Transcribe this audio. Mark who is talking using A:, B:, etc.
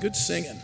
A: Good singing.